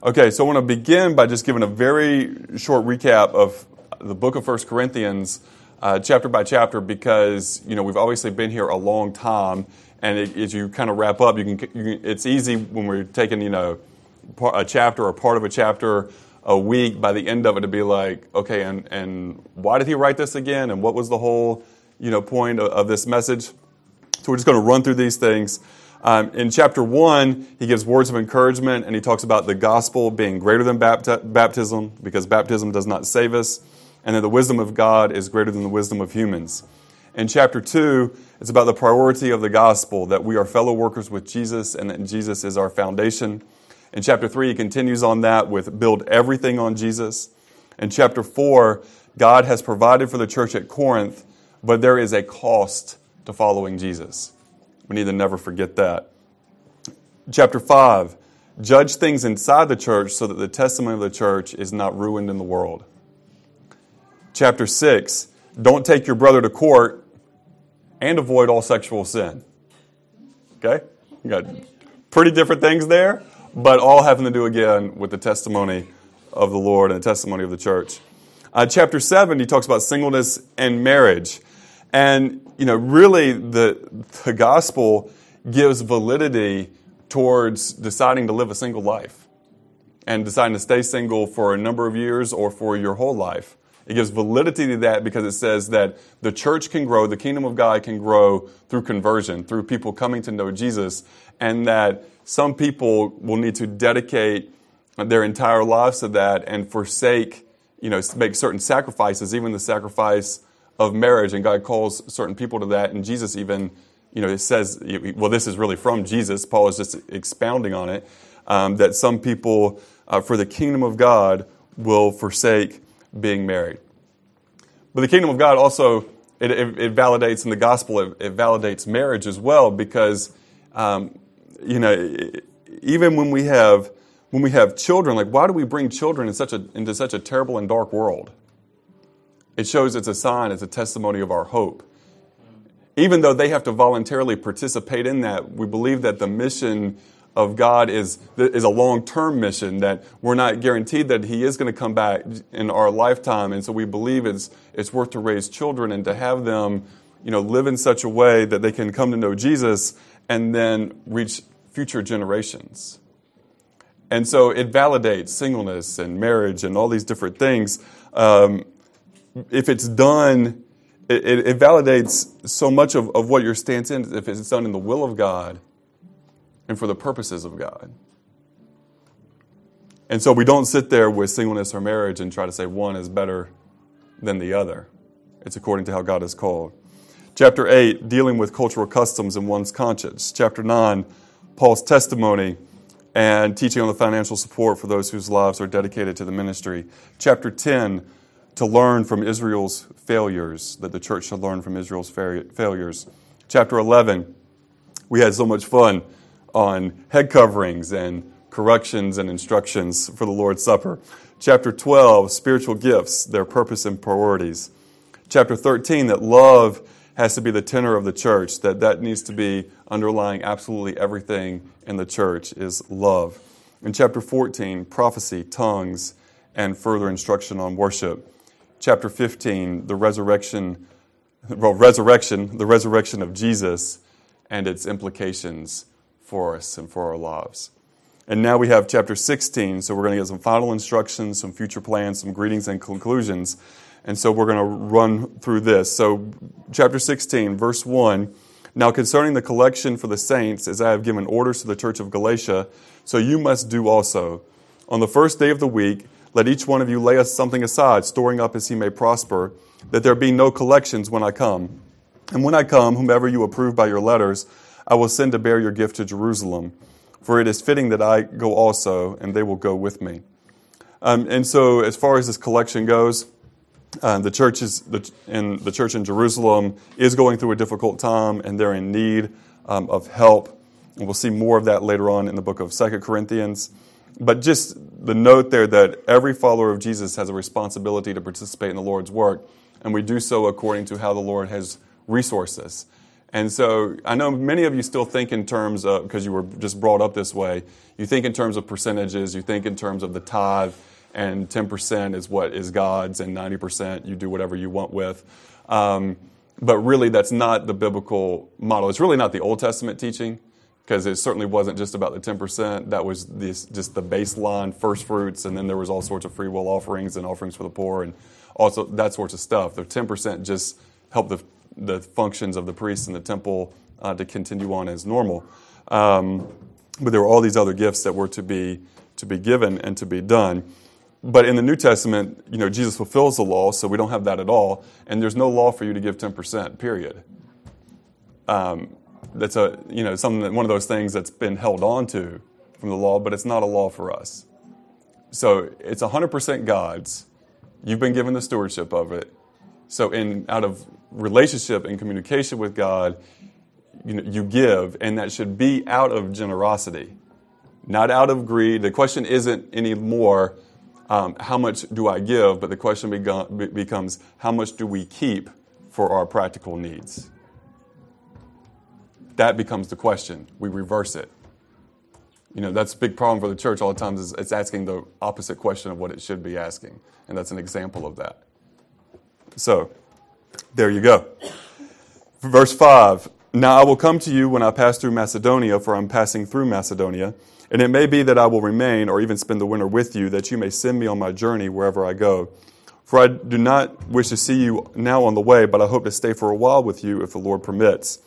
Okay, so I want to begin by just giving a very short recap of the book of First Corinthians, uh, chapter by chapter, because you know we've obviously been here a long time, and it, as you kind of wrap up, you can, you can, It's easy when we're taking you know a chapter or part of a chapter a week. By the end of it, to be like, okay, and and why did he write this again, and what was the whole you know point of, of this message? So we're just going to run through these things. Um, in chapter 1, he gives words of encouragement and he talks about the gospel being greater than bapti- baptism because baptism does not save us, and that the wisdom of God is greater than the wisdom of humans. In chapter 2, it's about the priority of the gospel, that we are fellow workers with Jesus and that Jesus is our foundation. In chapter 3, he continues on that with build everything on Jesus. In chapter 4, God has provided for the church at Corinth, but there is a cost to following Jesus. We need to never forget that. Chapter 5 Judge things inside the church so that the testimony of the church is not ruined in the world. Chapter 6 Don't take your brother to court and avoid all sexual sin. Okay? You got pretty different things there, but all having to do again with the testimony of the Lord and the testimony of the church. Uh, chapter 7, he talks about singleness and marriage. And, you know, really the, the gospel gives validity towards deciding to live a single life and deciding to stay single for a number of years or for your whole life. It gives validity to that because it says that the church can grow, the kingdom of God can grow through conversion, through people coming to know Jesus, and that some people will need to dedicate their entire lives to that and forsake, you know, make certain sacrifices, even the sacrifice of marriage, and God calls certain people to that. And Jesus even, you know, it says, well, this is really from Jesus. Paul is just expounding on it um, that some people, uh, for the kingdom of God, will forsake being married. But the kingdom of God also it, it, it validates in the gospel. It, it, validates marriage as well because, um, you know, even when we have when we have children, like why do we bring children in such a, into such a terrible and dark world? It shows it's a sign, it's a testimony of our hope. Even though they have to voluntarily participate in that, we believe that the mission of God is, is a long term mission, that we're not guaranteed that He is going to come back in our lifetime. And so we believe it's, it's worth to raise children and to have them you know, live in such a way that they can come to know Jesus and then reach future generations. And so it validates singleness and marriage and all these different things. Um, if it's done, it, it, validates so much of, of what your stance is if it's done in the will of God and for the purposes of God. And so we don't sit there with singleness or marriage and try to say one is better than the other. It's according to how God is called. Chapter 8, dealing with cultural customs and one's conscience. Chapter 9, Paul's testimony and teaching on the financial support for those whose lives are dedicated to the ministry. Chapter 10, to learn from Israel's failures, that the church should learn from Israel's failures. Chapter 11, we had so much fun on head coverings and corrections and instructions for the Lord's Supper. Chapter 12, spiritual gifts, their purpose and priorities. Chapter 13, that love has to be the tenor of the church, that that needs to be underlying absolutely everything in the church is love. In chapter 14, prophecy, tongues, and further instruction on worship chapter 15, the resurrection, well, resurrection, the resurrection of Jesus and its implications for us and for our lives. And now we have chapter 16, so we're going to get some final instructions, some future plans, some greetings and conclusions. And so we're going to run through this. So, chapter 16, verse 1 Now concerning the collection for the saints, as I have given orders to the church of Galatia, so you must do also. On the first day of the week, let each one of you lay us something aside, storing up as he may prosper, that there be no collections when I come. And when I come, whomever you approve by your letters, I will send to bear your gift to Jerusalem. For it is fitting that I go also, and they will go with me. Um, and so, as far as this collection goes, uh, the church is the, in the church in Jerusalem is going through a difficult time, and they're in need um, of help. And we'll see more of that later on in the book of Second Corinthians. But just the note there that every follower of Jesus has a responsibility to participate in the Lord's work, and we do so according to how the Lord has resourced us. And so I know many of you still think in terms of, because you were just brought up this way, you think in terms of percentages, you think in terms of the tithe, and 10% is what is God's, and 90% you do whatever you want with. Um, but really, that's not the biblical model. It's really not the Old Testament teaching, because it certainly wasn't just about the 10%. That was this, just the baseline first fruits, and then there was all sorts of free will offerings and offerings for the poor, and also that sorts of stuff. The 10% just helped the the functions of the priests in the temple uh, to continue on as normal. Um, but there were all these other gifts that were to be to be given and to be done. But in the New Testament, you know, Jesus fulfills the law, so we don't have that at all, and there's no law for you to give ten percent. Period. Um, that's a you know something one of those things that's been held on to from the law, but it's not a law for us. So it's 100% God's. You've been given the stewardship of it. So in out of relationship and communication with God, you, know, you give, and that should be out of generosity, not out of greed. The question isn't anymore um, how much do I give, but the question becomes how much do we keep for our practical needs? That becomes the question. We reverse it. You know, that's a big problem for the church all the time is it's asking the opposite question of what it should be asking. And that's an example of that. So, there you go. Verse 5 Now I will come to you when I pass through Macedonia, for I'm passing through Macedonia. And it may be that I will remain or even spend the winter with you, that you may send me on my journey wherever I go. For I do not wish to see you now on the way, but I hope to stay for a while with you if the Lord permits.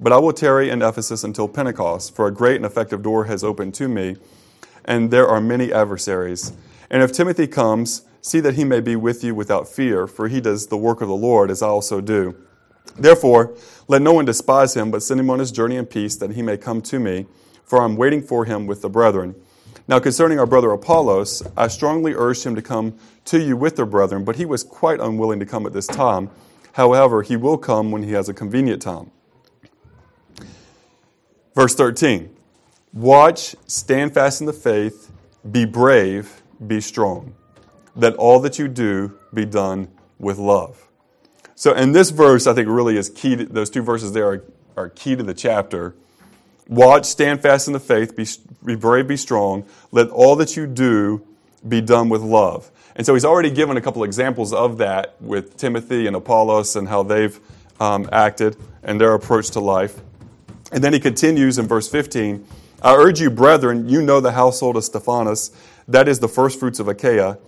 But I will tarry in Ephesus until Pentecost, for a great and effective door has opened to me, and there are many adversaries. And if Timothy comes, See that he may be with you without fear, for he does the work of the Lord, as I also do. Therefore, let no one despise him, but send him on his journey in peace, that he may come to me, for I am waiting for him with the brethren. Now, concerning our brother Apollos, I strongly urged him to come to you with the brethren, but he was quite unwilling to come at this time. However, he will come when he has a convenient time. Verse 13 Watch, stand fast in the faith, be brave, be strong that all that you do be done with love. So, in this verse, I think really is key. To, those two verses there are, are key to the chapter. Watch, stand fast in the faith, be, be brave, be strong. Let all that you do be done with love. And so he's already given a couple examples of that with Timothy and Apollos and how they've um, acted and their approach to life. And then he continues in verse 15 I urge you, brethren, you know the household of Stephanas, that is the first fruits of Achaia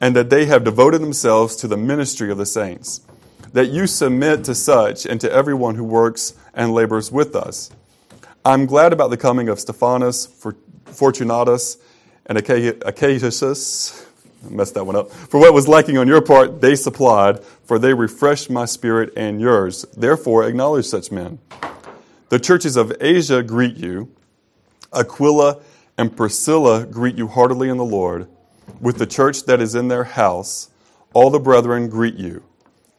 and that they have devoted themselves to the ministry of the saints. That you submit to such and to everyone who works and labors with us. I'm glad about the coming of Stephanas, Fortunatus, and Achaicus. messed that one up. For what was lacking on your part, they supplied, for they refreshed my spirit and yours. Therefore, acknowledge such men. The churches of Asia greet you. Aquila and Priscilla greet you heartily in the Lord with the church that is in their house, all the brethren greet you.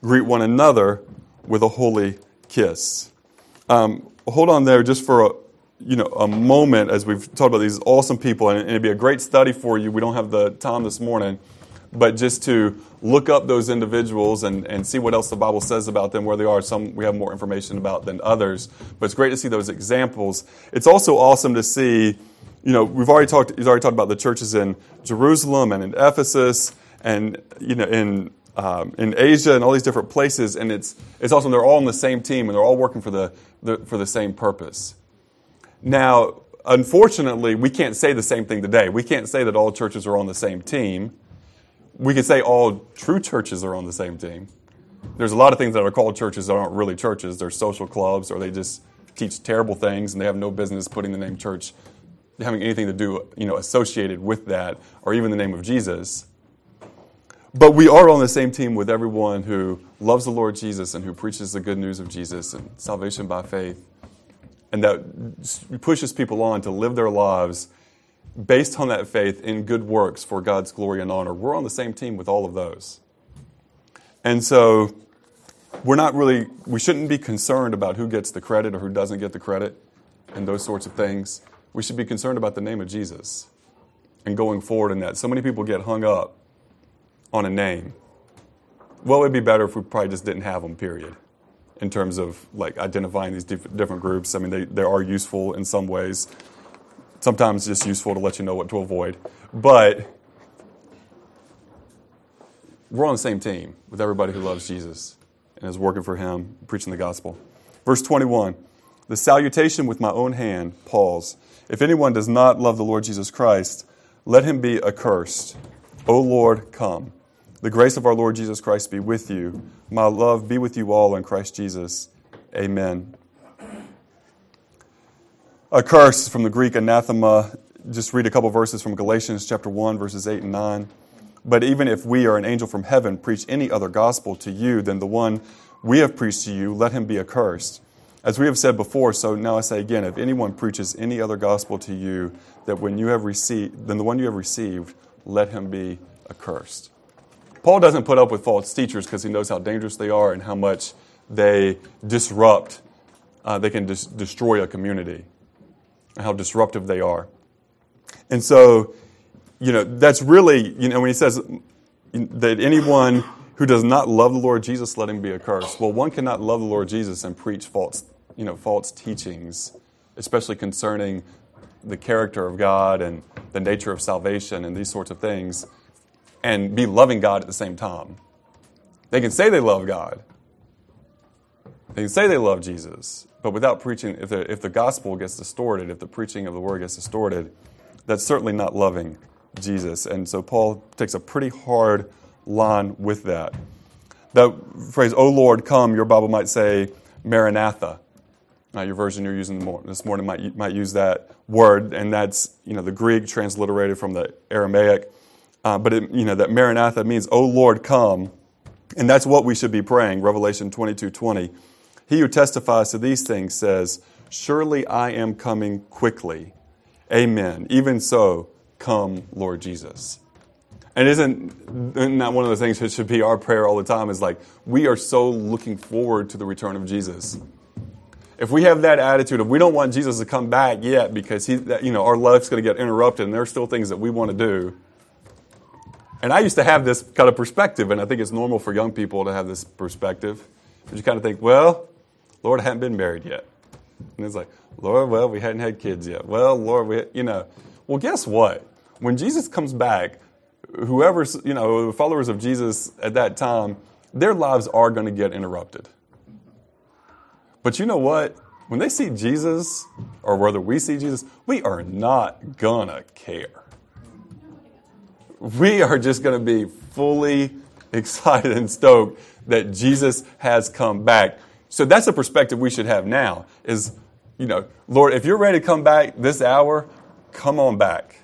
Greet one another with a holy kiss. Um, hold on there just for a, you know, a moment as we've talked about these awesome people, and it'd be a great study for you. We don't have the time this morning, but just to look up those individuals and, and see what else the Bible says about them, where they are. Some we have more information about than others, but it's great to see those examples. It's also awesome to see you know, we've already talked, he's already talked about the churches in Jerusalem and in Ephesus and, you know, in, um, in Asia and all these different places. And it's, it's awesome. They're all on the same team and they're all working for the, the, for the same purpose. Now, unfortunately, we can't say the same thing today. We can't say that all churches are on the same team. We can say all true churches are on the same team. There's a lot of things that are called churches that aren't really churches. They're social clubs or they just teach terrible things and they have no business putting the name church having anything to do, you know, associated with that or even the name of Jesus. But we are on the same team with everyone who loves the Lord Jesus and who preaches the good news of Jesus and salvation by faith. And that pushes people on to live their lives based on that faith in good works for God's glory and honor. We're on the same team with all of those. And so we're not really, we shouldn't be concerned about who gets the credit or who doesn't get the credit and those sorts of things we should be concerned about the name of Jesus and going forward in that. So many people get hung up on a name. Well, it'd be better if we probably just didn't have them, period. in terms of like identifying these diff- different groups. I mean, they, they are useful in some ways. Sometimes just useful to let you know what to avoid. But we're on the same team with everybody who loves Jesus and is working for him, preaching the gospel. Verse 21 The salutation with my own hand, Paul's. If anyone does not love the Lord Jesus Christ, let him be accursed. O Lord, come. The grace of our Lord Jesus Christ be with you. My love be with you all in Christ Jesus. Amen. A curse from the Greek anathema. Just read a couple verses from Galatians chapter 1, verses 8 and 9. But even if we or an angel from heaven preach any other gospel to you than the one we have preached to you, let him be accursed. As we have said before, so now I say again, if anyone preaches any other gospel to you that when you have received than the one you have received, let him be accursed. Paul doesn't put up with false teachers because he knows how dangerous they are and how much they disrupt, uh, they can dis- destroy a community, how disruptive they are. And so, you know, that's really, you know, when he says that anyone who does not love the Lord Jesus, let him be accursed. Well, one cannot love the Lord Jesus and preach false, you know, false teachings, especially concerning the character of God and the nature of salvation and these sorts of things and be loving God at the same time. They can say they love God. They can say they love Jesus, but without preaching, if the, if the gospel gets distorted, if the preaching of the word gets distorted, that's certainly not loving Jesus. And so Paul takes a pretty hard line with that. That phrase, O Lord, come, your Bible might say Maranatha. Now, your version you're using this morning might, might use that word, and that's you know the Greek transliterated from the Aramaic. Uh, but it, you know that Maranatha means, "O Lord, come," and that's what we should be praying. Revelation 22, 20. He who testifies to these things says, "Surely I am coming quickly." Amen. Even so, come, Lord Jesus. And isn't, that one of the things that should be our prayer all the time? Is like we are so looking forward to the return of Jesus. If we have that attitude, if we don't want Jesus to come back yet because he, you know, our life's going to get interrupted and there are still things that we want to do, and I used to have this kind of perspective, and I think it's normal for young people to have this perspective. But you kind of think, well, Lord, I haven't been married yet. And it's like, Lord, well, we hadn't had kids yet. Well, Lord, we, you know. Well, guess what? When Jesus comes back, whoever's, you know, followers of Jesus at that time, their lives are going to get interrupted. But you know what? When they see Jesus, or whether we see Jesus, we are not going to care we are just going to be fully excited and stoked that Jesus has come back. So that's the perspective we should have now is, you know, Lord, if you're ready to come back this hour, come on back.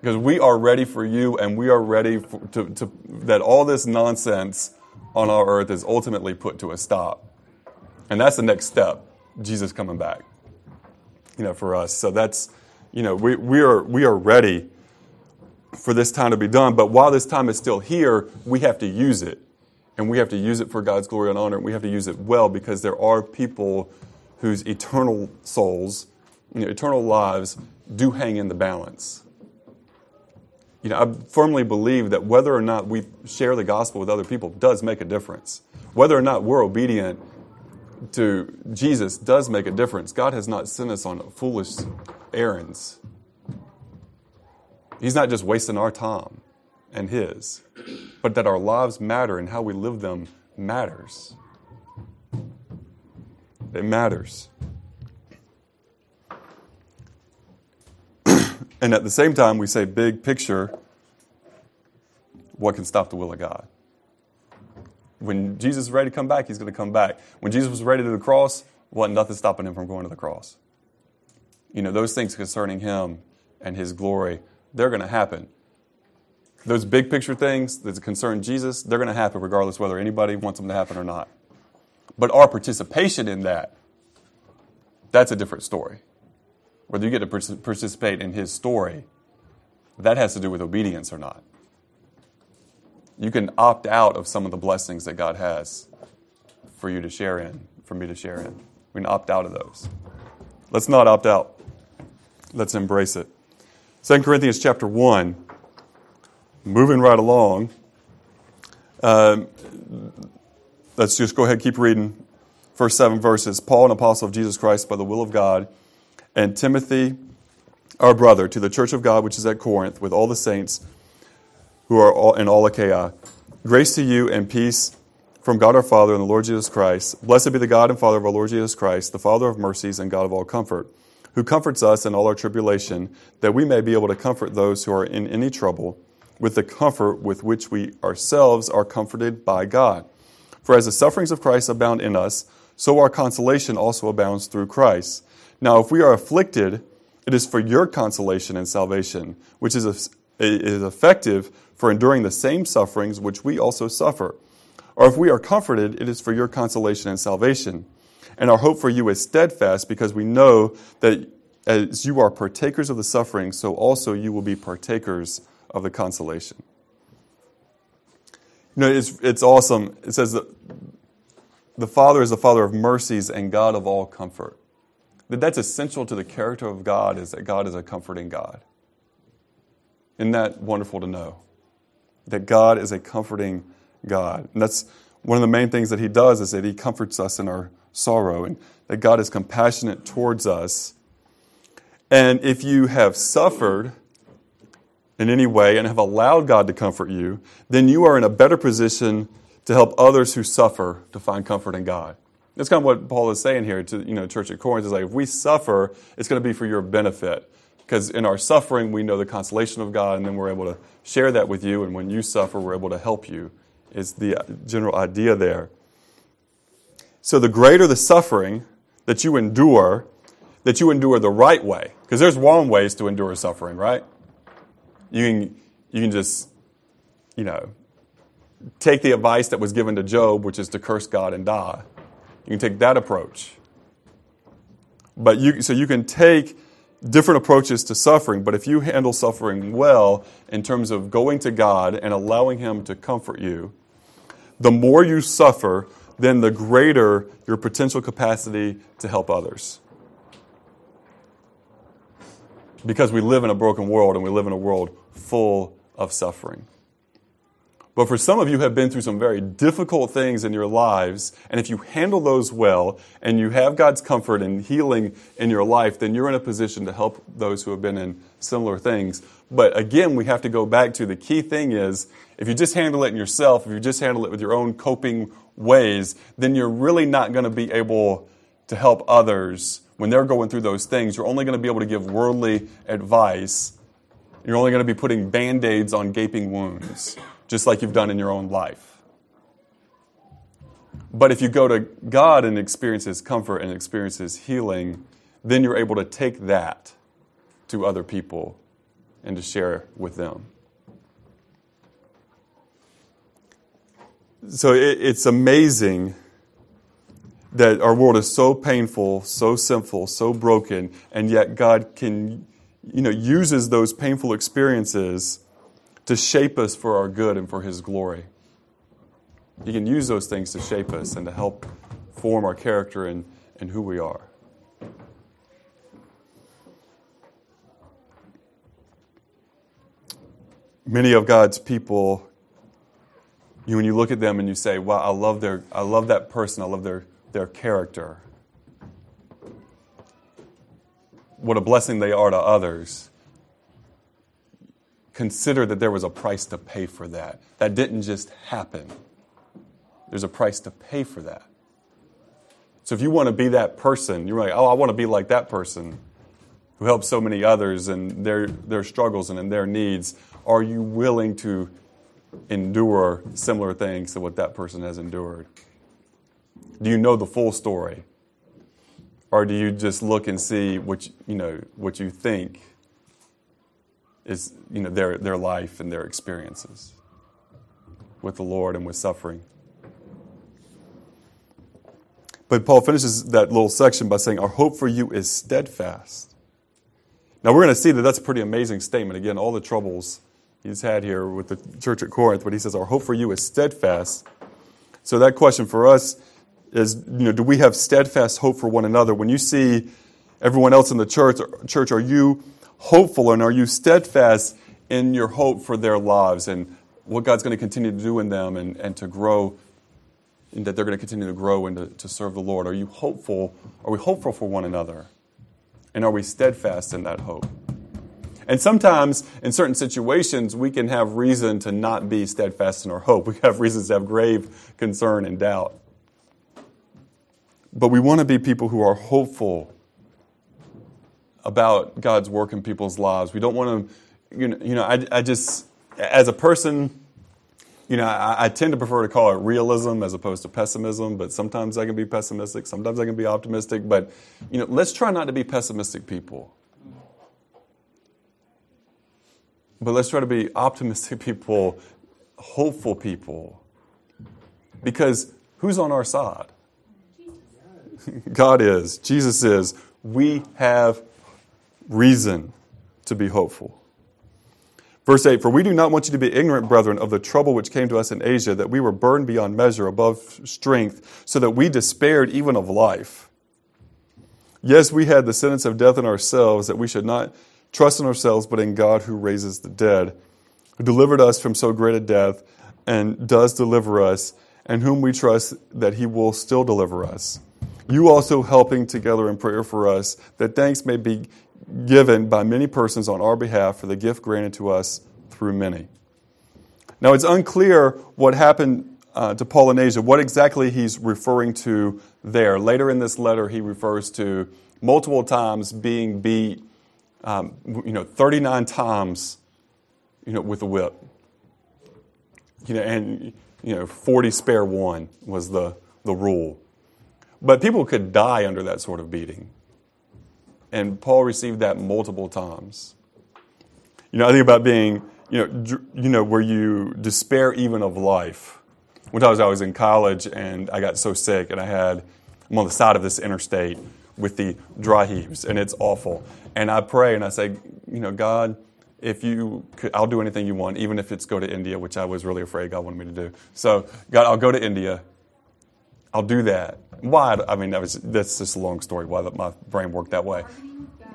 Because we are ready for you and we are ready for, to, to, that all this nonsense on our earth is ultimately put to a stop. And that's the next step, Jesus coming back, you know, for us. So that's, you know, we, we, are, we are ready for this time to be done. But while this time is still here, we have to use it. And we have to use it for God's glory and honor. And we have to use it well because there are people whose eternal souls, you know, eternal lives do hang in the balance. You know, I firmly believe that whether or not we share the gospel with other people does make a difference. Whether or not we're obedient to Jesus does make a difference. God has not sent us on foolish errands. He's not just wasting our time and His, but that our lives matter and how we live them matters. It matters. and at the same time, we say, big picture, what can stop the will of God? When Jesus is ready to come back, he's going to come back. When Jesus was ready to the cross, wasn't nothing stopping him from going to the cross. You know, those things concerning him and his glory they're going to happen. Those big picture things that concern Jesus, they're going to happen regardless whether anybody wants them to happen or not. But our participation in that, that's a different story. Whether you get to participate in his story, that has to do with obedience or not. You can opt out of some of the blessings that God has for you to share in, for me to share in. We can opt out of those. Let's not opt out. Let's embrace it. 2 Corinthians chapter 1, moving right along. Um, let's just go ahead keep reading. first seven verses Paul, an apostle of Jesus Christ by the will of God, and Timothy, our brother, to the church of God which is at Corinth, with all the saints who are all, in all Achaia. Grace to you and peace from God our Father and the Lord Jesus Christ. Blessed be the God and Father of our Lord Jesus Christ, the Father of mercies and God of all comfort, who comforts us in all our tribulation, that we may be able to comfort those who are in any trouble with the comfort with which we ourselves are comforted by God. For as the sufferings of Christ abound in us, so our consolation also abounds through Christ. Now, if we are afflicted, it is for your consolation and salvation, which is, is effective for enduring the same sufferings which we also suffer. Or if we are comforted, it is for your consolation and salvation. And our hope for you is steadfast because we know that as you are partakers of the suffering, so also you will be partakers of the consolation. You know, it's, it's awesome. It says that the Father is the Father of mercies and God of all comfort. That that's essential to the character of God is that God is a comforting God. Isn't that wonderful to know? That God is a comforting God. And that's one of the main things that He does is that He comforts us in our sorrow and that God is compassionate towards us. And if you have suffered, in any way and have allowed God to comfort you, then you are in a better position to help others who suffer to find comfort in God. That's kind of what Paul is saying here to you know Church at Corinth is like if we suffer, it's going to be for your benefit because in our suffering we know the consolation of God, and then we're able to share that with you. And when you suffer, we're able to help you. Is the general idea there. So the greater the suffering that you endure, that you endure the right way, because there's wrong ways to endure suffering, right? You can, you can just, you know, take the advice that was given to Job, which is to curse God and die. You can take that approach. But you, so you can take different approaches to suffering, but if you handle suffering well in terms of going to God and allowing Him to comfort you, the more you suffer, then the greater your potential capacity to help others. Because we live in a broken world and we live in a world full of suffering. But for some of you have been through some very difficult things in your lives, and if you handle those well and you have God's comfort and healing in your life, then you're in a position to help those who have been in similar things. But again, we have to go back to the key thing is if you just handle it in yourself, if you just handle it with your own coping ways, then you're really not going to be able to help others when they're going through those things. You're only going to be able to give worldly advice you're only going to be putting band aids on gaping wounds, just like you've done in your own life. But if you go to God and experience His comfort and experience His healing, then you're able to take that to other people and to share with them. So it, it's amazing that our world is so painful, so sinful, so broken, and yet God can you know, uses those painful experiences to shape us for our good and for His glory. He can use those things to shape us and to help form our character and, and who we are. Many of God's people, you, when you look at them and you say, wow, I love, their, I love that person, I love their, their character. What a blessing they are to others, consider that there was a price to pay for that. That didn't just happen. There's a price to pay for that. So if you want to be that person, you're like, oh, I want to be like that person who helps so many others and their, their struggles and in their needs. Are you willing to endure similar things to what that person has endured? Do you know the full story? Or do you just look and see what you know what you think is you know their their life and their experiences with the Lord and with suffering? But Paul finishes that little section by saying, Our hope for you is steadfast. Now, we're going to see that that's a pretty amazing statement. Again, all the troubles he's had here with the church at Corinth, but he says, Our hope for you is steadfast. So, that question for us is, you know, do we have steadfast hope for one another? When you see everyone else in the church, church, are you hopeful and are you steadfast in your hope for their lives and what God's going to continue to do in them and, and to grow and that they're going to continue to grow and to, to serve the Lord? Are you hopeful? Are we hopeful for one another? And are we steadfast in that hope? And sometimes, in certain situations, we can have reason to not be steadfast in our hope. We have reasons to have grave concern and doubt. But we want to be people who are hopeful about God's work in people's lives. We don't want to, you know, you know I, I just, as a person, you know, I, I, tend to prefer to call it realism as opposed to pessimism, but sometimes I can be pessimistic, sometimes I can be optimistic. But, you know, let's try not to be pessimistic people. But let's try to be optimistic people, hopeful people. Because who's on our side? God is, Jesus is. We have reason to be hopeful. Verse 8 For we do not want you to be ignorant, brethren, of the trouble which came to us in Asia, that we were burned beyond measure, above strength, so that we despaired even of life. Yes, we had the sentence of death in ourselves, that we should not trust in ourselves, but in God who raises the dead, who delivered us from so great a death, and does deliver us, and whom we trust that he will still deliver us. You also helping together in prayer for us, that thanks may be given by many persons on our behalf for the gift granted to us through many. Now, it's unclear what happened uh, to Paul in Asia, what exactly he's referring to there. Later in this letter, he refers to multiple times being beat, um, you know, 39 times, you know, with a whip. You know, and, you know, 40 spare one was the, the rule. But people could die under that sort of beating. And Paul received that multiple times. You know, I think about being, you know, you know, where you despair even of life. One time I was in college and I got so sick and I had, I'm on the side of this interstate with the dry heaves and it's awful. And I pray and I say, you know, God, if you could, I'll do anything you want, even if it's go to India, which I was really afraid God wanted me to do. So, God, I'll go to India. I'll do that. Why? I mean, that was, that's just a long story why my brain worked that way.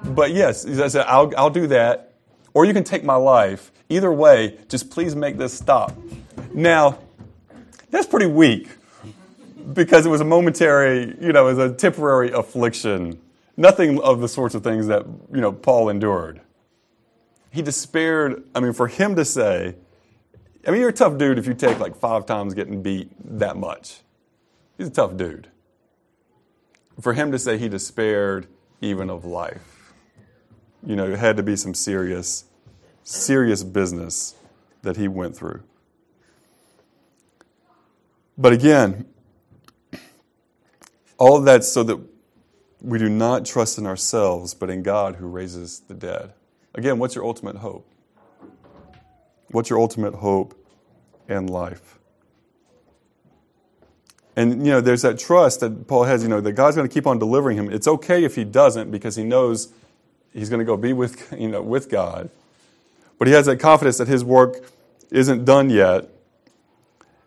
But yes, I said, I'll, I'll do that. Or you can take my life. Either way, just please make this stop. Now, that's pretty weak because it was a momentary, you know, it was a temporary affliction. Nothing of the sorts of things that, you know, Paul endured. He despaired. I mean, for him to say, I mean, you're a tough dude if you take like five times getting beat that much. He's a tough dude. For him to say he despaired even of life, you know, it had to be some serious, serious business that he went through. But again, all of that so that we do not trust in ourselves, but in God who raises the dead. Again, what's your ultimate hope? What's your ultimate hope in life? And you know, there's that trust that Paul has, you know, that God's going to keep on delivering him. It's okay if he doesn't because he knows he's going to go be with, you know, with God. But he has that confidence that his work isn't done yet.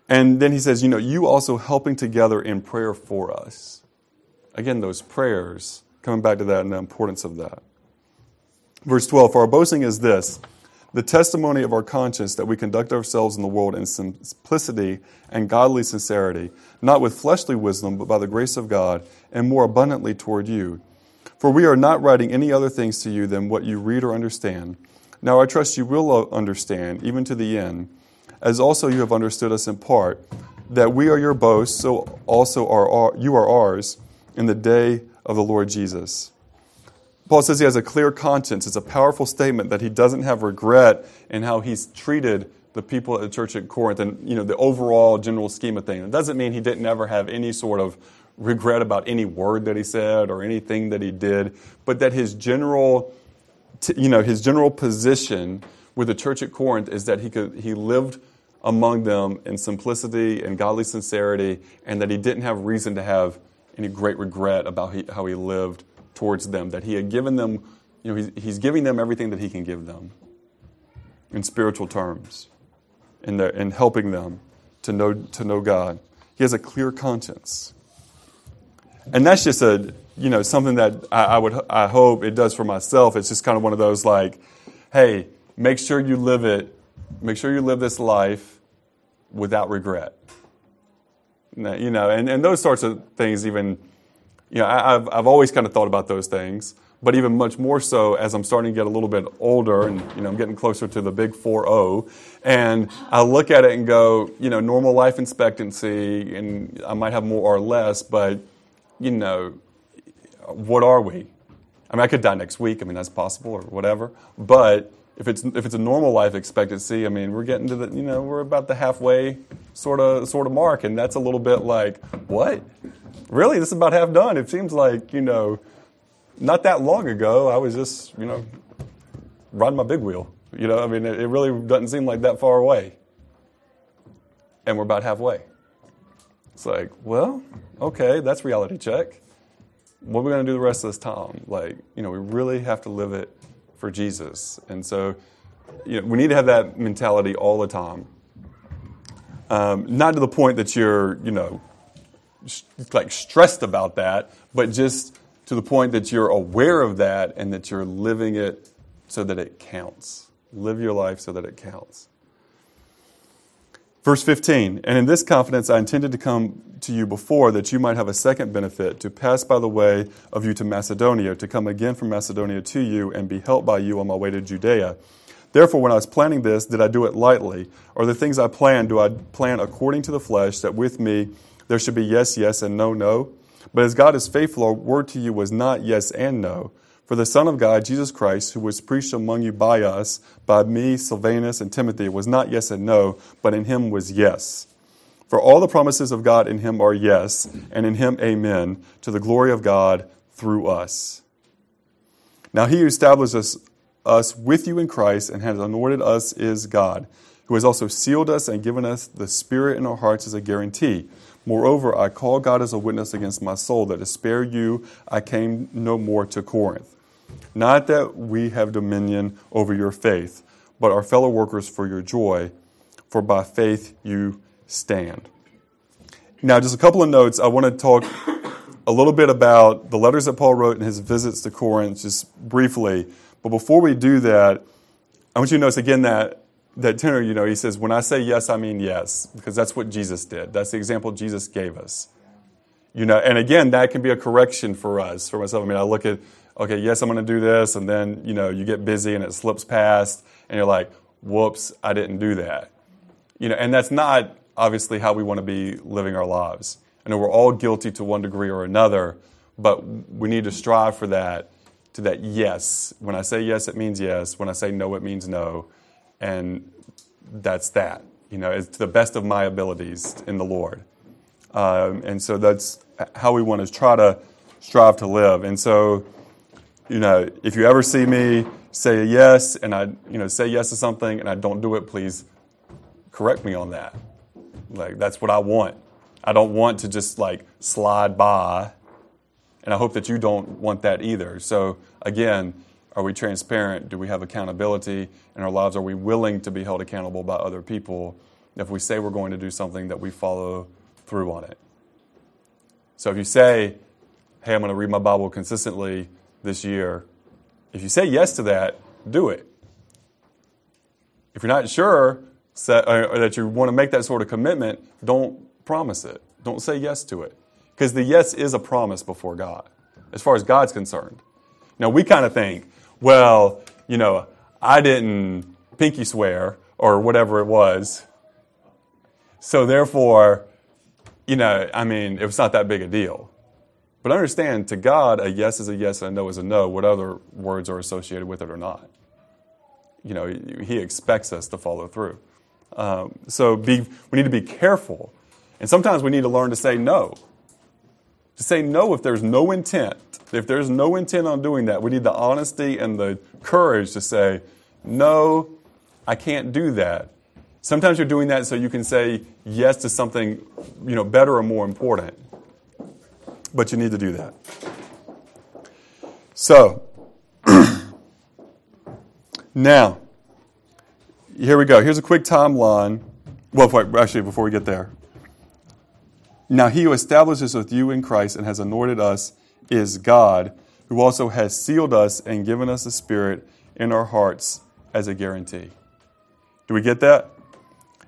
And then he says, you know, you also helping together in prayer for us. Again, those prayers, coming back to that and the importance of that. Verse 12, for our boasting is this the testimony of our conscience that we conduct ourselves in the world in simplicity and godly sincerity, not with fleshly wisdom, but by the grace of God, and more abundantly toward you. For we are not writing any other things to you than what you read or understand. Now I trust you will understand, even to the end, as also you have understood us in part, that we are your boast, so also are you are ours in the day of the Lord Jesus. Paul says he has a clear conscience. It's a powerful statement that he doesn't have regret in how he's treated the people at the church at Corinth and you know the overall general scheme of things. It doesn't mean he didn't ever have any sort of regret about any word that he said or anything that he did, but that his general you know his general position with the church at Corinth is that he could he lived among them in simplicity and godly sincerity and that he didn't have reason to have any great regret about he, how he lived towards them, that he had given them, you know, he's, he's giving them everything that he can give them in spiritual terms, in, the, in helping them to know, to know God. He has a clear conscience. And that's just a, you know, something that I, I would, I hope it does for myself. It's just kind of one of those like, hey, make sure you live it, make sure you live this life without regret. You know, and, and those sorts of things, even, you know, I, I've, I've always kind of thought about those things, but even much more so as I'm starting to get a little bit older and, you know, I'm getting closer to the big 4 0. And I look at it and go, you know, normal life expectancy, and I might have more or less, but, you know, what are we? I mean, I could die next week. I mean, that's possible or whatever. But if it's if it's a normal life expectancy, I mean, we're getting to the you know we're about the halfway sort of sort of mark, and that's a little bit like what? Really, this is about half done. It seems like you know, not that long ago, I was just you know riding my big wheel. You know, I mean, it, really doesn't seem like that far away, and we're about halfway. It's like, well, okay, that's reality check. What are we going to do the rest of this time? Like, you know, we really have to live it for Jesus. And so you know, we need to have that mentality all the time. Um, not to the point that you're, you know, like stressed about that, but just to the point that you're aware of that and that you're living it so that it counts. Live your life so that it counts. Verse 15, and in this confidence I intended to come to you before that you might have a second benefit, to pass by the way of you to Macedonia, to come again from Macedonia to you and be helped by you on my way to Judea. Therefore, when I was planning this, did I do it lightly? Or the things I plan, do I plan according to the flesh, that with me there should be yes, yes, and no, no? But as God is faithful, our word to you was not yes and no. For the Son of God, Jesus Christ, who was preached among you by us, by me, Silvanus, and Timothy, was not yes and no, but in him was yes. For all the promises of God in him are yes, and in him amen, to the glory of God through us. Now he who established us, us with you in Christ and has anointed us is God, who has also sealed us and given us the Spirit in our hearts as a guarantee. Moreover, I call God as a witness against my soul that to spare you I came no more to Corinth. Not that we have dominion over your faith, but are fellow workers for your joy, for by faith you stand. Now, just a couple of notes. I want to talk a little bit about the letters that Paul wrote and his visits to Corinth, just briefly. But before we do that, I want you to notice again that that tenor, you know, he says, when I say yes, I mean yes, because that's what Jesus did. That's the example Jesus gave us. You know, and again, that can be a correction for us, for myself. I mean, I look at okay, yes, I'm going to do this, and then you know you get busy and it slips past, and you're like, whoops, I didn't do that. You know, and that's not obviously how we want to be living our lives. I know we're all guilty to one degree or another, but we need to strive for that, to that yes. When I say yes, it means yes. When I say no, it means no, and that's that. You know, it's the best of my abilities in the Lord. Um, and so that's how we want to try to strive to live. And so you know, if you ever see me say yes and I, you know, say yes to something and I don't do it, please correct me on that. Like, that's what I want. I don't want to just like slide by. And I hope that you don't want that either. So, again, are we transparent? Do we have accountability in our lives? Are we willing to be held accountable by other people if we say we're going to do something that we follow through on it? So, if you say, hey, I'm going to read my Bible consistently this year, if you say yes to that, do it. If you're not sure uh, that you want to make that sort of commitment, don't promise it. Don't say yes to it. Because the yes is a promise before God, as far as God's concerned. Now, we kind of think, well, you know, I didn't pinky swear or whatever it was. So, therefore, you know, I mean, it was not that big a deal. But understand, to God, a yes is a yes and a no is a no, what other words are associated with it or not. You know, He expects us to follow through. Um, so be, we need to be careful. And sometimes we need to learn to say no. To say no if there's no intent. If there's no intent on doing that, we need the honesty and the courage to say, no, I can't do that. Sometimes you're doing that so you can say yes to something, you know, better or more important but you need to do that. So, now, here we go. Here's a quick timeline. Well, actually, before we get there. Now, he who establishes with you in Christ and has anointed us is God, who also has sealed us and given us the Spirit in our hearts as a guarantee. Do we get that?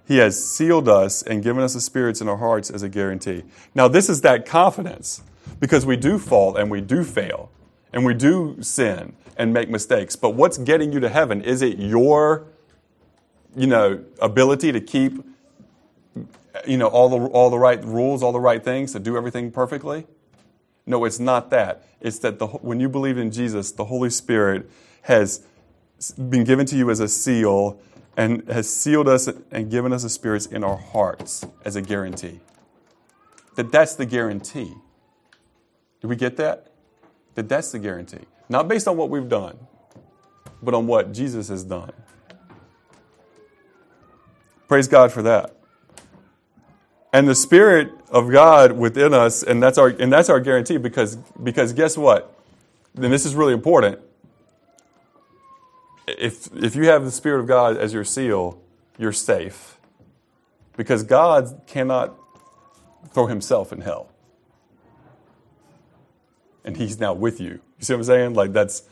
He has sealed us and given us the spirits in our hearts as a guarantee. Now, this is that confidence because we do fall and we do fail and we do sin and make mistakes. But what's getting you to heaven? Is it your, you know, ability to keep, you know, all the, all the right rules, all the right things, to do everything perfectly? No, it's not that. It's that the, when you believe in Jesus, the Holy Spirit has been given to you as a seal and has sealed us and given us the spirits in our hearts as a guarantee. That that's the guarantee. Do we get that? That that's the guarantee. Not based on what we've done, but on what Jesus has done. Praise God for that. And the Spirit of God within us, and that's our and that's our guarantee because because guess what? Then this is really important if, if you have the Spirit of God as your seal, you're safe. Because God cannot throw himself in hell. And he's now with you. You see what I'm saying? Like that's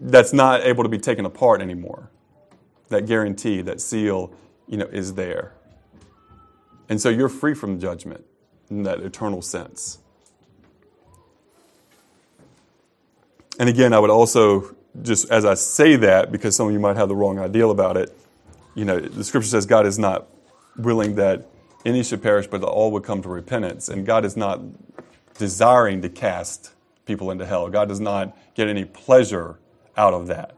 that's not able to be taken apart anymore. That guarantee, that seal, you know, is there. And so you're free from judgment in that eternal sense. And again, I would also just as I say that, because some of you might have the wrong idea about it, you know, the scripture says God is not willing that any should perish, but that all would come to repentance. And God is not desiring to cast people into hell. God does not get any pleasure out of that.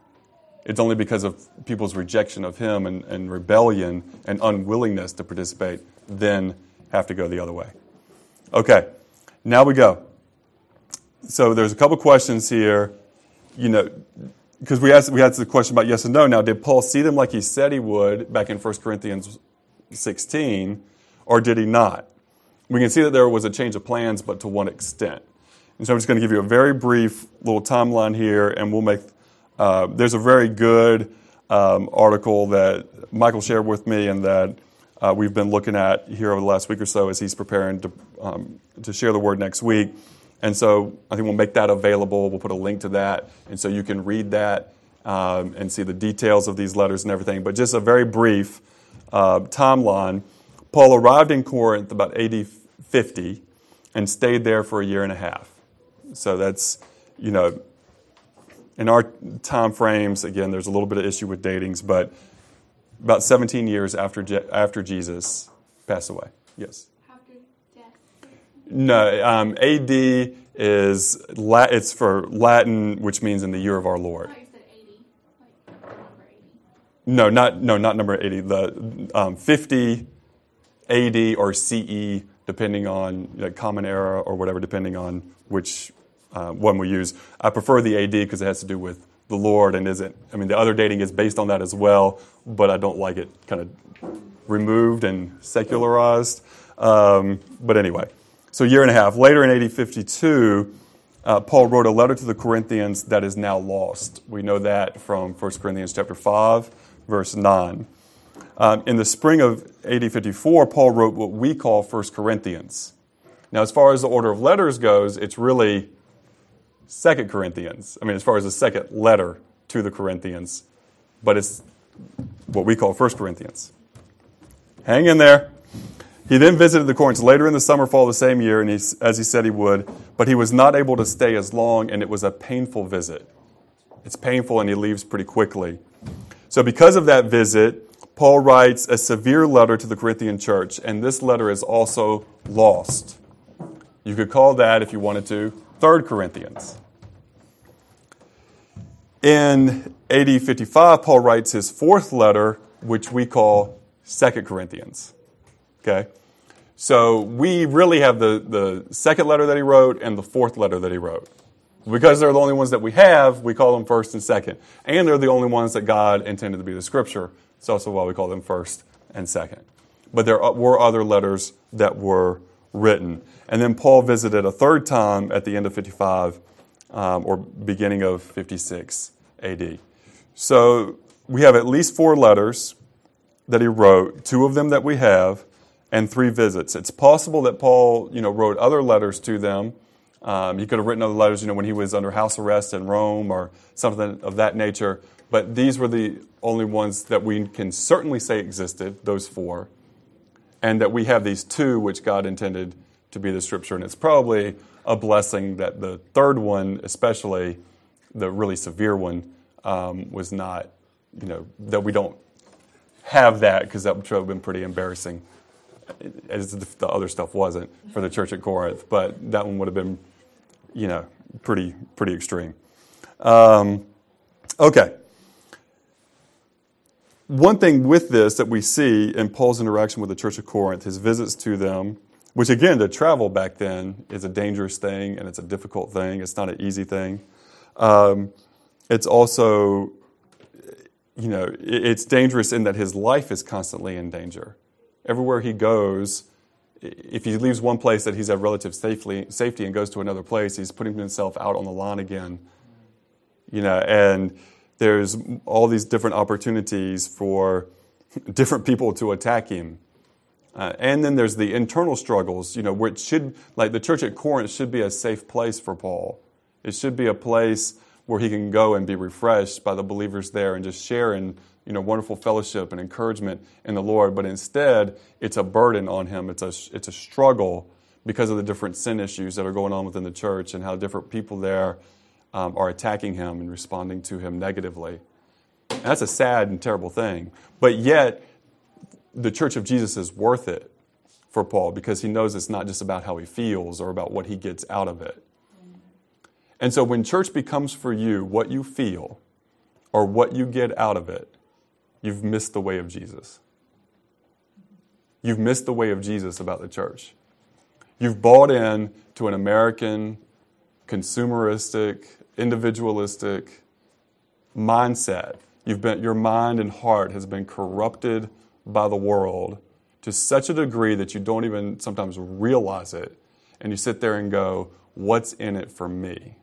It's only because of people's rejection of Him and, and rebellion and unwillingness to participate, then have to go the other way. Okay, now we go. So there's a couple questions here you know, because we asked we had the question about yes and no. Now, did Paul see them like he said he would back in 1 Corinthians 16, or did he not? We can see that there was a change of plans, but to what extent. And so I'm just going to give you a very brief little timeline here, and we'll make. Uh, there's a very good um, article that Michael shared with me, and that uh, we've been looking at here over the last week or so as he's preparing to um, to share the word next week. And so I think we'll make that available. We'll put a link to that. And so you can read that um, and see the details of these letters and everything. But just a very brief uh, timeline. Paul arrived in Corinth about AD 50 and stayed there for a year and a half. So that's, you know, in our time frames, again, there's a little bit of issue with datings, but about 17 years after, after Jesus passed away. Yes? After death. No, um, AD is La- it's for Latin, which means in the year of our Lord. No, not no, not number eighty. The um, fifty AD or CE, depending on like, Common Era or whatever, depending on which uh, one we use. I prefer the AD because it has to do with the Lord and isn't. I mean, the other dating is based on that as well, but I don't like it kind of removed and secularized. Um, but anyway. So, a year and a half. Later in AD 52, uh, Paul wrote a letter to the Corinthians that is now lost. We know that from 1 Corinthians chapter 5, verse 9. Um, in the spring of AD 54, Paul wrote what we call 1 Corinthians. Now, as far as the order of letters goes, it's really 2 Corinthians. I mean, as far as the second letter to the Corinthians, but it's what we call 1 Corinthians. Hang in there. He then visited the Corinth later in the summer, fall of the same year, and he, as he said he would, but he was not able to stay as long, and it was a painful visit. It's painful, and he leaves pretty quickly. So, because of that visit, Paul writes a severe letter to the Corinthian church, and this letter is also lost. You could call that, if you wanted to, 3rd Corinthians. In AD 55, Paul writes his fourth letter, which we call 2nd Corinthians. Okay? So we really have the, the second letter that he wrote and the fourth letter that he wrote. Because they're the only ones that we have, we call them first and second. And they're the only ones that God intended to be the scripture. It's also why we call them first and second. But there were other letters that were written. And then Paul visited a third time at the end of 55 um, or beginning of 56 AD. So we have at least four letters that he wrote, two of them that we have and three visits. It's possible that Paul, you know, wrote other letters to them. Um, he could have written other letters, you know, when he was under house arrest in Rome or something of that nature. but these were the only ones that we can certainly say existed, those four, and that we have these two which God intended to be the scripture. And it's probably a blessing that the third one, especially the really severe one, um, was not, you know, that we don't have that because that would have been pretty embarrassing, as the other stuff wasn't for the church at Corinth. But that one would have been, you know, pretty pretty extreme. Um, okay. One thing with this that we see in Paul's interaction with the church of Corinth, his visits to them, which again, to travel back then is a dangerous thing and it's a difficult thing. It's not an easy thing. Um, it's also, you know, it's dangerous in that his life is constantly in danger. Everywhere he goes, if he leaves one place that he's at relative safely, safety and goes to another place, he's putting himself out on the line again. You know, and there's all these different opportunities for different people to attack him. Uh, and then there's the internal struggles, you know, which should, like the church at Corinth should be a safe place for Paul. It should be a place where he can go and be refreshed by the believers there and just share in, you know, wonderful fellowship and encouragement in the Lord. But instead, it's a burden on him. It's a, it's a struggle because of the different sin issues that are going on within the church and how different people there um, are attacking him and responding to him negatively. And that's a sad and terrible thing. But yet, the church of Jesus is worth it for Paul because he knows it's not just about how he feels or about what he gets out of it. And so when church becomes for you what you feel or what you get out of it, you've missed the way of Jesus. You've missed the way of Jesus about the church. You've bought in to an American, consumeristic, individualistic mindset. You've been, your mind and heart has been corrupted by the world to such a degree that you don't even sometimes realize it. And you sit there and go, What's in it for me?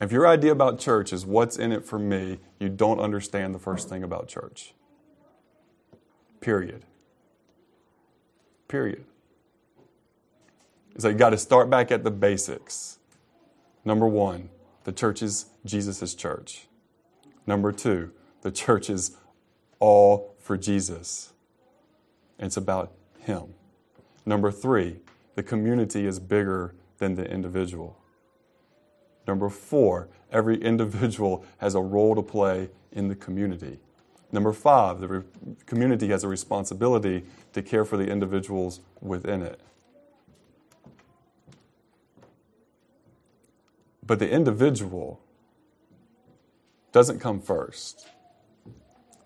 If your idea about church is what's in it for me, you don't understand the first thing about church. Period. Period. So you got to start back at the basics. Number one, the church is Jesus' church. Number two, the church is all for Jesus. It's about Him. Number three, the community is bigger than the individual. Number four, every individual has a role to play in the community. Number five, the re- community has a responsibility to care for the individuals within it. But the individual doesn't come first.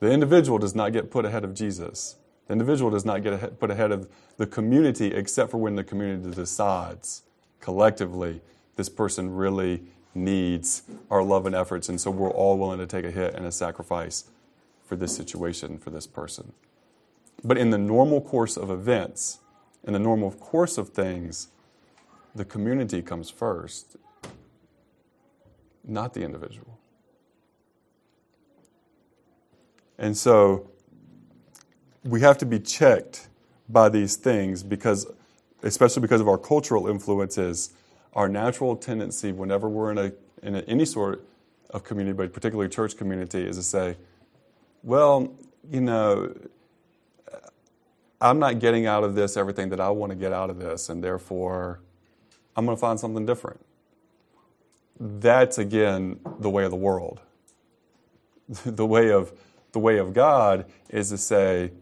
The individual does not get put ahead of Jesus. The individual does not get put ahead of the community except for when the community decides collectively this person really needs our love and efforts, and so we're all willing to take a hit and a sacrifice for this situation, for this person. But in the normal course of events, in the normal course of things, the community comes first not the individual. And so we have to be checked by these things because, especially because of our cultural influences, our natural tendency whenever we're in, a, in a, any sort of community, but particularly church community, is to say, well, you know, I'm not getting out of this everything that I want to get out of this, and therefore I'm going to find something different that's again the way of the world. the way of the way of God is to say,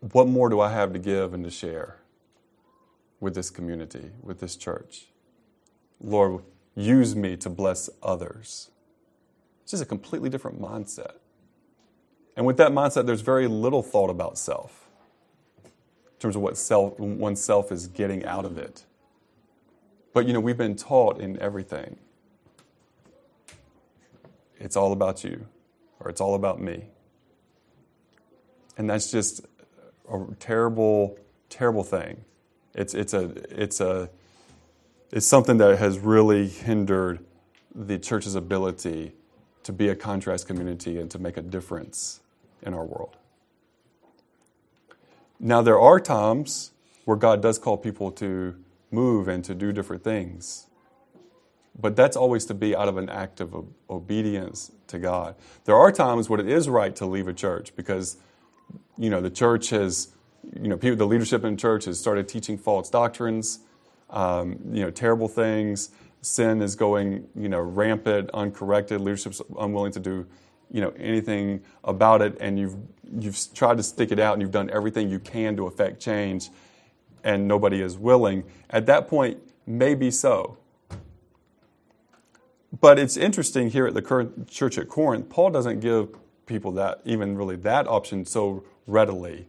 what more do I have to give and to share with this community, with this church? Lord, use me to bless others. It's just a completely different mindset. And with that mindset, there's very little thought about self in terms of what self, oneself is getting out of it. But you know, we've been taught in everything it's all about you or it's all about me. And that's just a terrible, terrible thing. It's, it's, a, it's, a, it's something that has really hindered the church's ability to be a contrast community and to make a difference in our world. Now, there are times where God does call people to move and to do different things. But that's always to be out of an act of obedience to God. There are times when it is right to leave a church because, you know, the church has, you know, people, the leadership in the church has started teaching false doctrines, um, you know, terrible things. Sin is going, you know, rampant, uncorrected. Leadership's unwilling to do, you know, anything about it, and you've you've tried to stick it out, and you've done everything you can to affect change, and nobody is willing. At that point, maybe so. But it's interesting here at the current church at Corinth, Paul doesn't give people that, even really that option so readily.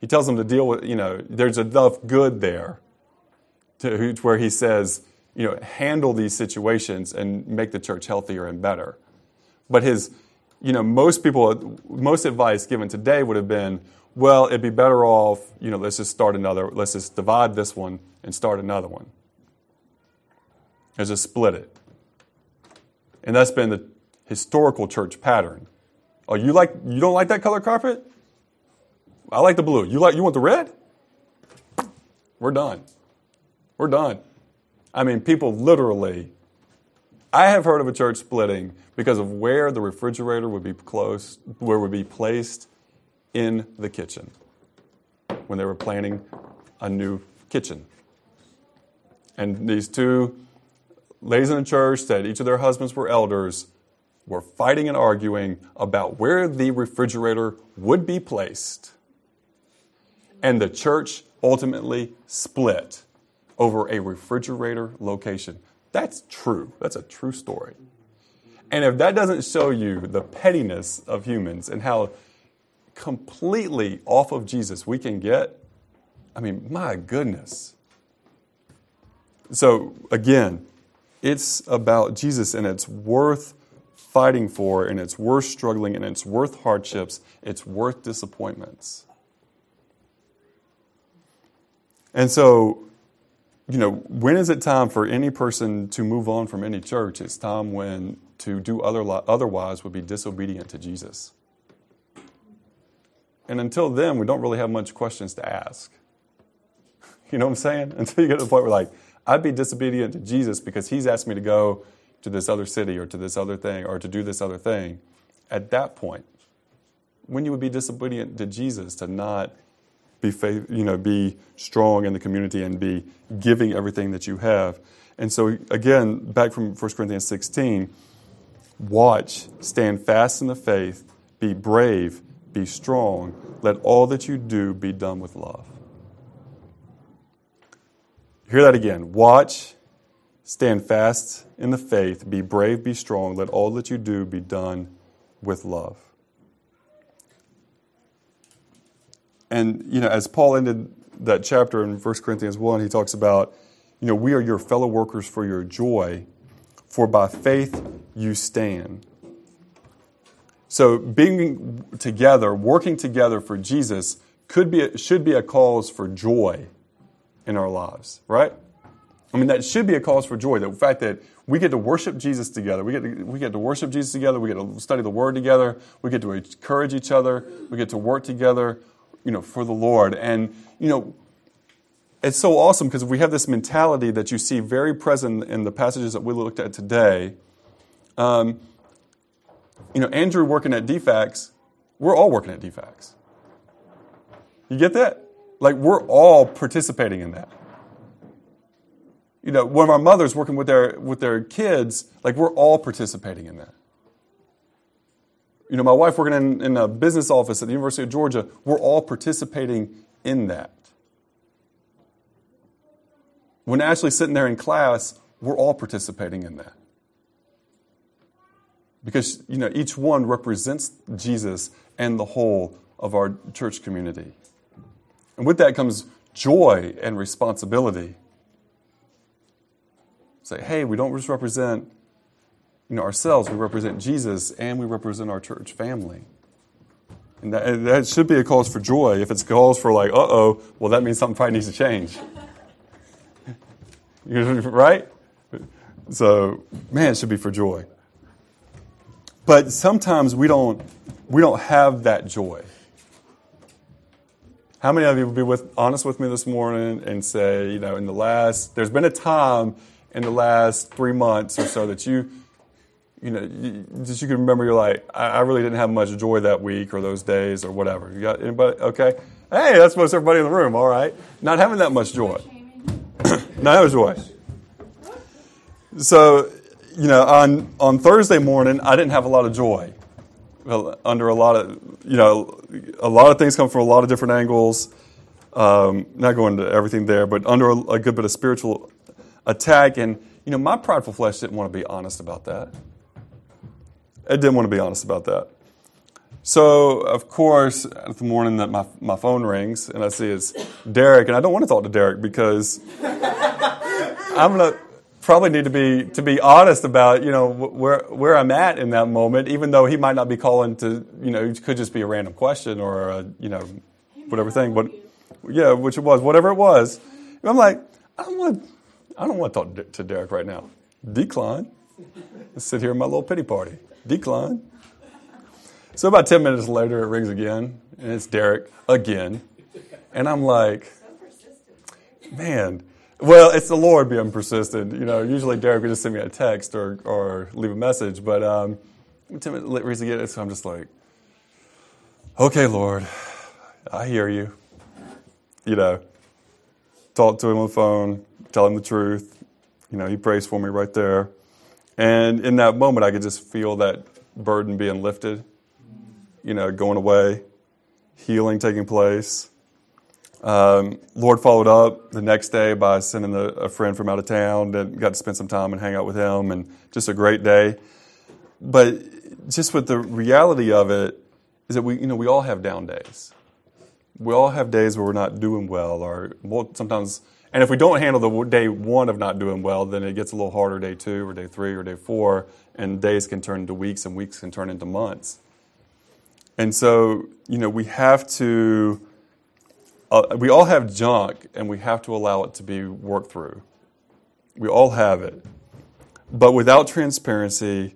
He tells them to deal with, you know, there's enough good there to where he says, you know, handle these situations and make the church healthier and better. But his, you know, most people, most advice given today would have been, well, it'd be better off, you know, let's just start another, let's just divide this one and start another one. Let's just split it. And that's been the historical church pattern. Oh, you like you don't like that color carpet? I like the blue. You like you want the red? We're done. We're done. I mean, people literally I have heard of a church splitting because of where the refrigerator would be close, where would be placed in the kitchen when they were planning a new kitchen. And these two ladies in the church that each of their husbands were elders were fighting and arguing about where the refrigerator would be placed. And the church ultimately split over a refrigerator location. That's true. That's a true story. And if that doesn't show you the pettiness of humans and how completely off of Jesus we can get, I mean, my goodness. So, again, it's about Jesus and it's worth fighting for and it's worth struggling and it's worth hardships, it's worth disappointments. And so, you know, when is it time for any person to move on from any church? It's time when to do other, otherwise would be disobedient to Jesus. And until then, we don't really have much questions to ask. You know what I'm saying? Until you get to the point where, like, I'd be disobedient to Jesus because he's asked me to go to this other city or to this other thing or to do this other thing. At that point, when you would be disobedient to Jesus to not be faith, you know, be strong in the community and be giving everything that you have. And so again, back from 1 Corinthians 16, watch, stand fast in the faith, be brave, be strong, let all that you do be done with love. Hear that again. Watch, stand fast in the faith, be brave, be strong. Let all that you do be done with love. And, you know, as Paul ended that chapter in 1 Corinthians 1, he talks about, you know, we are your fellow workers for your joy, for by faith you stand. So being together, working together for Jesus could be should be a cause for joy in our lives, right? I mean, that should be a cause for joy. The fact that we get to worship Jesus together, we get to, we get to worship Jesus together, we get to study the Word together, we get to encourage each other, we get to work together, you know, for the Lord. And, you know, it's so awesome because we have this mentality that you see very present in the passages that we looked at today. Um, you know, Andrew working at DFACS, we're all working at DFACS. You get that? Like we're all participating in that. You know, one of our mothers working with their with their kids, like we're all participating in that. You know, my wife working in, in a business office at the University of Georgia, we're all participating in that. When Ashley sitting there in class, we're all participating in that. Because, you know, each one represents Jesus and the whole of our church community. And with that comes joy and responsibility. Say, hey, we don't just represent you know, ourselves, we represent Jesus and we represent our church family. And that, and that should be a cause for joy. If it's calls for like, uh oh, well, that means something probably needs to change. right? So, man, it should be for joy. But sometimes we don't, we don't have that joy. How many of you will be with, honest with me this morning and say, you know, in the last, there's been a time in the last three months or so that you, you know, you, just you can remember you're like, I, I really didn't have much joy that week or those days or whatever. You got anybody? Okay. Hey, that's most everybody in the room. All right. Not having that much joy. Not having joy. So, you know, on, on Thursday morning, I didn't have a lot of joy. Under a lot of, you know, a lot of things come from a lot of different angles. Um, not going to everything there, but under a, a good bit of spiritual attack. And, you know, my prideful flesh didn't want to be honest about that. It didn't want to be honest about that. So, of course, at the morning that my, my phone rings and I see it's Derek, and I don't want to talk to Derek because I'm going to probably need to be to be honest about you know where where I'm at in that moment, even though he might not be calling to you know it could just be a random question or a, you know whatever thing, but yeah, which it was whatever it was. And I'm like, I don't want I don't want to talk to Derek right now. Decline. Sit here in my little pity party. Decline. So about ten minutes later, it rings again, and it's Derek again, and I'm like, man well, it's the Lord being persistent. You know, usually Derek would just send me a text or, or leave a message, but um, Tim reads it, so I'm just like, okay, Lord, I hear you. You know, talk to him on the phone, tell him the truth. You know, he prays for me right there. And in that moment, I could just feel that burden being lifted, you know, going away, healing taking place. Um, Lord followed up the next day by sending a, a friend from out of town and got to spend some time and hang out with him, and just a great day. But just with the reality of it is that we, you know, we all have down days. We all have days where we're not doing well, or sometimes. And if we don't handle the day one of not doing well, then it gets a little harder day two or day three or day four, and days can turn into weeks, and weeks can turn into months. And so, you know, we have to uh, we all have junk and we have to allow it to be worked through. We all have it. But without transparency,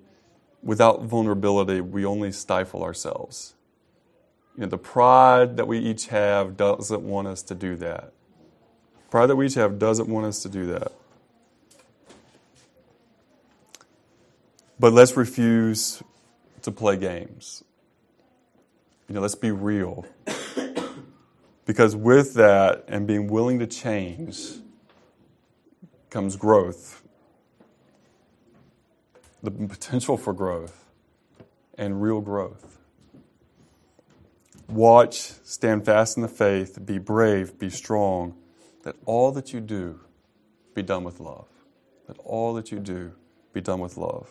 without vulnerability, we only stifle ourselves. You know, the pride that we each have doesn't want us to do that. Pride that we each have doesn't want us to do that. But let's refuse to play games. You know, let's be real. Because with that and being willing to change comes growth, the potential for growth, and real growth. Watch, stand fast in the faith, be brave, be strong, that all that you do be done with love. That all that you do be done with love.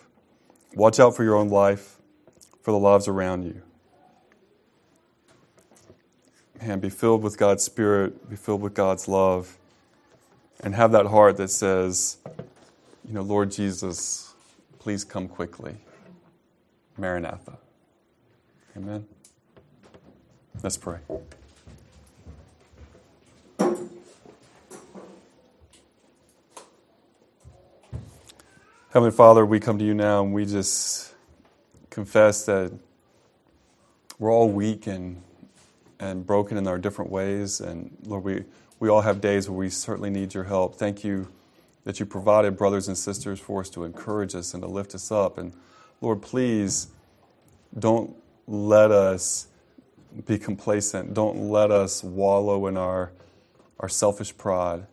Watch out for your own life, for the lives around you and be filled with God's Spirit, be filled with God's love, and have that heart that says, you know, Lord Jesus, please come quickly. Maranatha. Amen. Let's pray. Heavenly Father, we come to you now and we just confess that we're all weak and and broken in our different ways. And Lord, we, we all have days where we certainly need your help. Thank you that you provided brothers and sisters for us to encourage us and to lift us up. And Lord, please don't let us be complacent. Don't let us wallow in our, our selfish pride.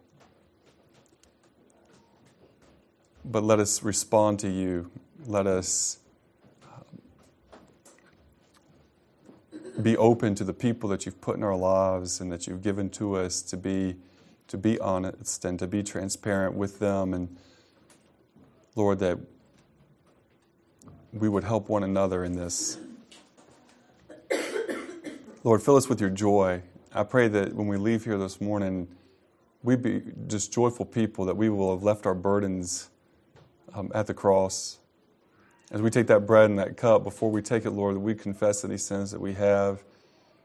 But let us respond to you. Let us be open to the people that you've put in our lives and that you've given to us to be to be honest and to be transparent with them and Lord that we would help one another in this. Lord, fill us with your joy. I pray that when we leave here this morning, we be just joyful people, that we will have left our burdens um, at the cross as we take that bread and that cup, before we take it, Lord, that we confess any sins that we have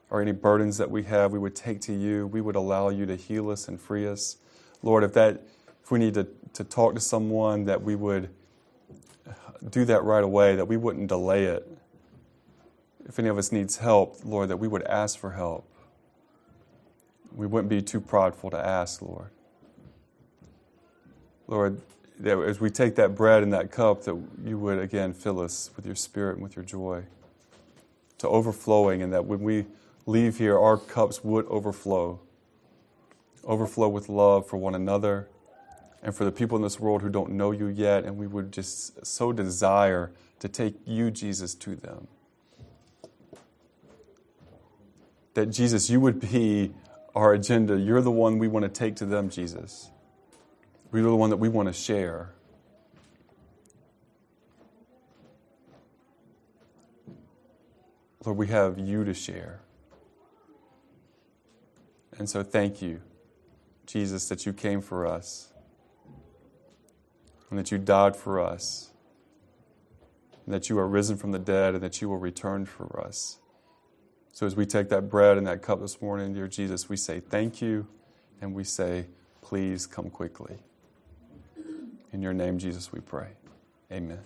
or any burdens that we have, we would take to you. We would allow you to heal us and free us. Lord, if that if we need to, to talk to someone, that we would do that right away, that we wouldn't delay it. If any of us needs help, Lord, that we would ask for help. We wouldn't be too prideful to ask, Lord. Lord, that as we take that bread and that cup, that you would again fill us with your spirit and with your joy to overflowing, and that when we leave here, our cups would overflow. Overflow with love for one another and for the people in this world who don't know you yet, and we would just so desire to take you, Jesus, to them. That Jesus, you would be our agenda. You're the one we want to take to them, Jesus. You're the one that we want to share. Lord, we have you to share. And so thank you, Jesus, that you came for us and that you died for us, and that you are risen from the dead, and that you will return for us. So as we take that bread and that cup this morning, dear Jesus, we say thank you, and we say, please come quickly. In your name, Jesus, we pray. Amen.